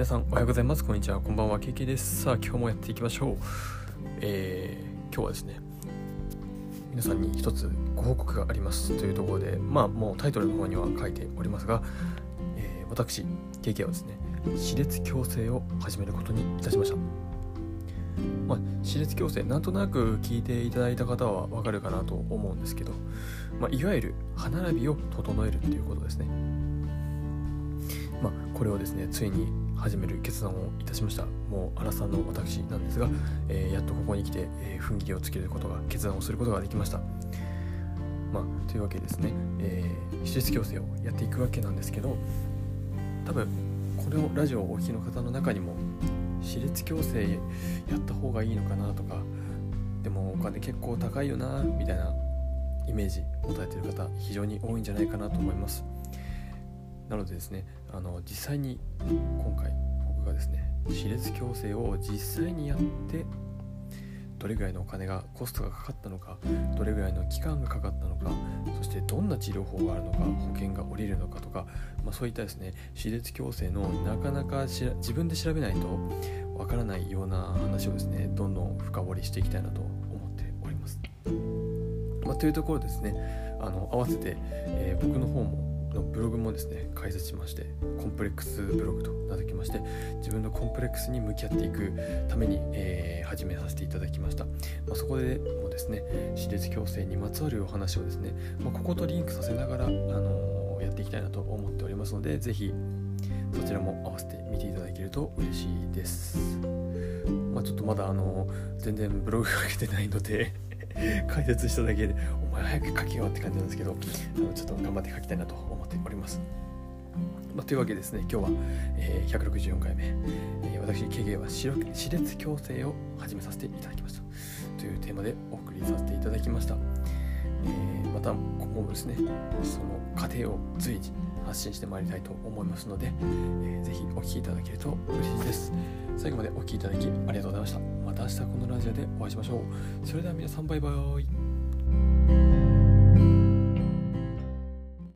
皆さんおはようございます。こんにちは。こんばんは。KK です。さあ今日もやっていきましょう。えー、今日はですね皆さんに一つご報告があります。というところでまあもうタイトルの方には書いておりますが、えー、私 KK はですね歯列矯正を始めることにいたしました。まあ、歯列矯正なんとなく聞いていただいた方はわかるかなと思うんですけど、まあ、いわゆる歯並びを整えるっていうことですね。まあ、これをですねついに始める決断をいたしました。もう荒さんの私なんですが、えー、やっとここに来て、えー、踏ん切りをつけることが決断をすることができました。まあというわけですね、えー、手術矯正をやっていくわけなんですけど多分このラジオをお聞きの方の中にも歯列矯正やった方がいいのかなとかでもお金結構高いよなみたいなイメージ持たれている方非常に多いんじゃないかなと思いますなのでですねあの実際に今回僕がですね歯列矯正を実際にやってどれぐらいのお金がコストがかかったのかどれぐらいの期間がかかったのかそしてどんな治療法があるのか保険が下りるのかとか、まあ、そういったですね歯列矯正のなかなか自分で調べないとわからないような話をですねどんどん深掘りしていきたいなと思っております。まあ、というところですねあの合わせて、えー、僕の方ものブログもですね開設しましてコンプレックスブログと名付けまして自分のコンプレックスに向き合っていくために、えー、始めさせていただきました、まあ、そこでもですね私立矯正にまつわるお話をですね、まあ、こことリンクさせながら、あのー、やっていきたいなと思っておりますので是非そちらも合わせて見ていただけると嬉しいです。まあ、ちょっとまだあの全然ブログ書けてないので解説しただけでお前早く書けよって感じなんですけどあのちょっと頑張って書きたいなと思っております。まあ、というわけでですね今日は、えー、164回目、えー、私経営は歯列矯正を始めさせていただきました。というテーマでお送りさせていただきました、えー、また今後もですねその過程を随時発信してまいりたいと思いますので、えー、ぜひお聴きいただけると嬉しいです。最後までお聴きいただきありがとうございました。また明日このラジオでお会いしましょう。それでは皆さんバイバイ。